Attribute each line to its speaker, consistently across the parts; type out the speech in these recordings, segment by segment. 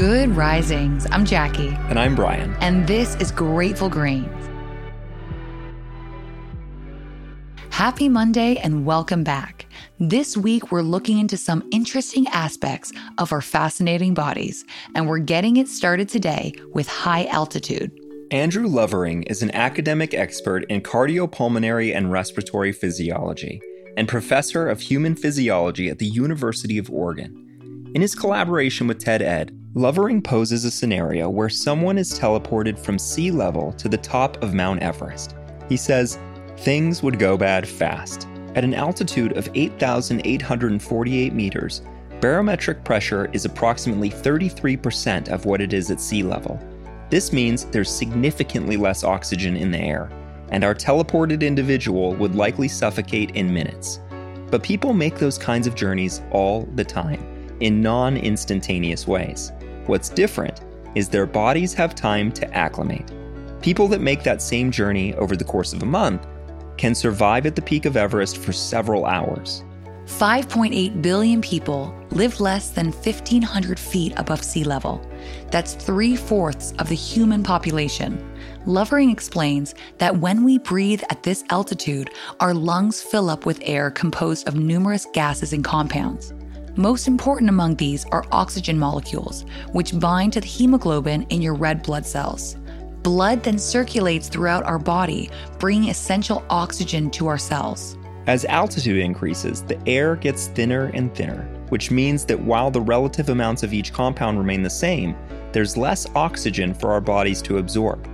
Speaker 1: Good risings. I'm Jacqui.
Speaker 2: And I'm Bryan.
Speaker 1: And this is Grateful Grains. Happy Monday and welcome back. This week, we're looking into some interesting aspects of our fascinating bodies, and we're getting it started today with high altitude.
Speaker 2: Andrew Lovering is an academic expert in cardiopulmonary and respiratory physiology and professor of human physiology at the University of Oregon. In his collaboration with TED Ed, Lovering poses a scenario where someone is teleported from sea level to the top of Mount Everest. He says, things would go bad fast. At an altitude of 8,848 meters, barometric pressure is approximately 33% of what it is at sea level. This means there's significantly less oxygen in the air, and our teleported individual would likely suffocate in minutes. But people make those kinds of journeys all the time, in non instantaneous ways. What's different is their bodies have time to acclimate. People that make that same journey over the course of a month can survive at the peak of Everest for several hours.
Speaker 1: 5.8 billion people live less than 1,500 feet above sea level. That's three fourths of the human population. Lovering explains that when we breathe at this altitude, our lungs fill up with air composed of numerous gases and compounds. Most important among these are oxygen molecules, which bind to the hemoglobin in your red blood cells. Blood then circulates throughout our body, bringing essential oxygen to our cells.
Speaker 2: As altitude increases, the air gets thinner and thinner, which means that while the relative amounts of each compound remain the same, there's less oxygen for our bodies to absorb.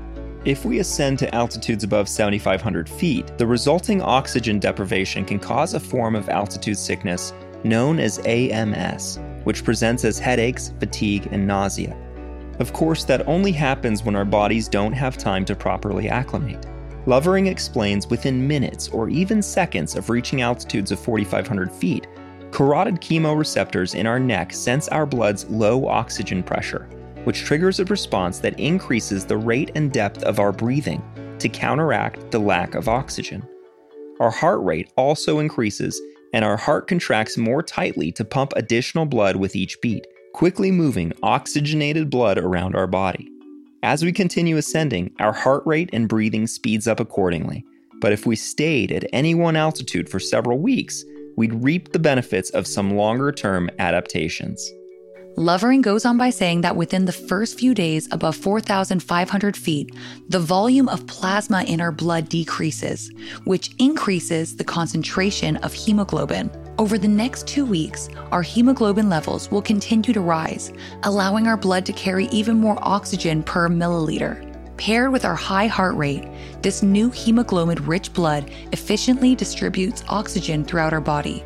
Speaker 2: If we ascend to altitudes above 7,500 feet, the resulting oxygen deprivation can cause a form of altitude sickness known as AMS, which presents as headaches, fatigue, and nausea. Of course, that only happens when our bodies don't have time to properly acclimate. Lovering explains within minutes or even seconds of reaching altitudes of 4,500 feet, carotid chemoreceptors in our neck sense our blood's low oxygen pressure, which triggers a response that increases the rate and depth of our breathing to counteract the lack of oxygen. Our heart rate also increases, and our heart contracts more tightly to pump additional blood with each beat quickly moving oxygenated blood around our body. As we continue ascending, our heart rate and breathing speeds up accordingly. But if we stayed at any one altitude for several weeks, we'd reap the benefits of some longer term adaptations.
Speaker 1: Lovering goes on by saying that within the first few days above 4,500 feet, the volume of plasma in our blood decreases, which increases the concentration of hemoglobin. Over the next two weeks, our hemoglobin levels will continue to rise, allowing our blood to carry even more oxygen per milliliter. Paired with our high heart rate, this new hemoglobin rich blood efficiently distributes oxygen throughout our body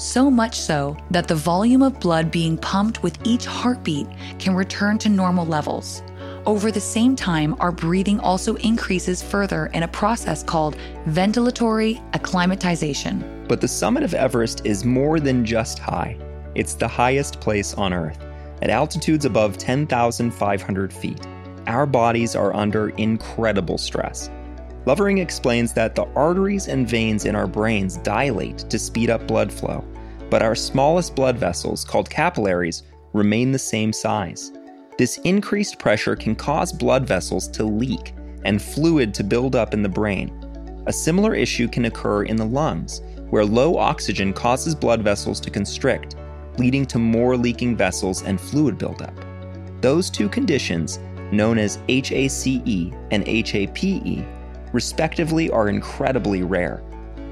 Speaker 1: so much so that the volume of blood being pumped with each heartbeat can return to normal levels. Over the same time, our breathing also increases further in a process called ventilatory acclimatization.
Speaker 2: But the summit of Everest is more than just high, it's the highest place on Earth, at altitudes above 10,500 feet. Our bodies are under incredible stress. Lovering explains that the arteries and veins in our brains dilate to speed up blood flow, but our smallest blood vessels, called capillaries, remain the same size. This increased pressure can cause blood vessels to leak and fluid to build up in the brain. A similar issue can occur in the lungs, where low oxygen causes blood vessels to constrict, leading to more leaking vessels and fluid buildup. Those two conditions, known as HACE and HAPE, respectively, are incredibly rare,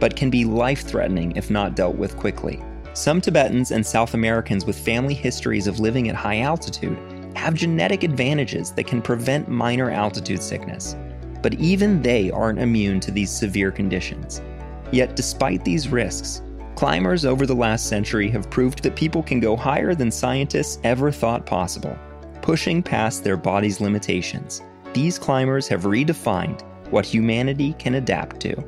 Speaker 2: but can be life threatening if not dealt with quickly. Some Tibetans and South Americans with family histories of living at high altitude have genetic advantages that can prevent minor altitude sickness, but even they aren't immune to these severe conditions. Yet, despite these risks, climbers over the last century have proved that people can go higher than scientists ever thought possible, pushing past their body's limitations. These climbers have redefined what humanity can adapt to.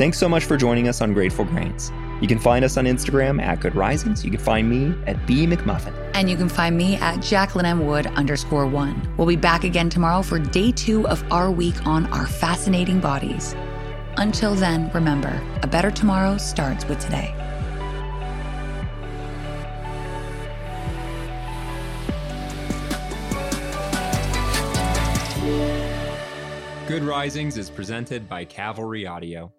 Speaker 2: Thanks so much for joining us on Grateful Grains. You can find us on Instagram at Good Risings. You can find me at B McMuffin.
Speaker 1: And you can find me at Jacqueline M. Wood underscore one. We'll be back again tomorrow for day two of our week on our fascinating bodies. Until then, remember, a better tomorrow starts with today.
Speaker 2: Good Risings is presented by Cavalry Audio.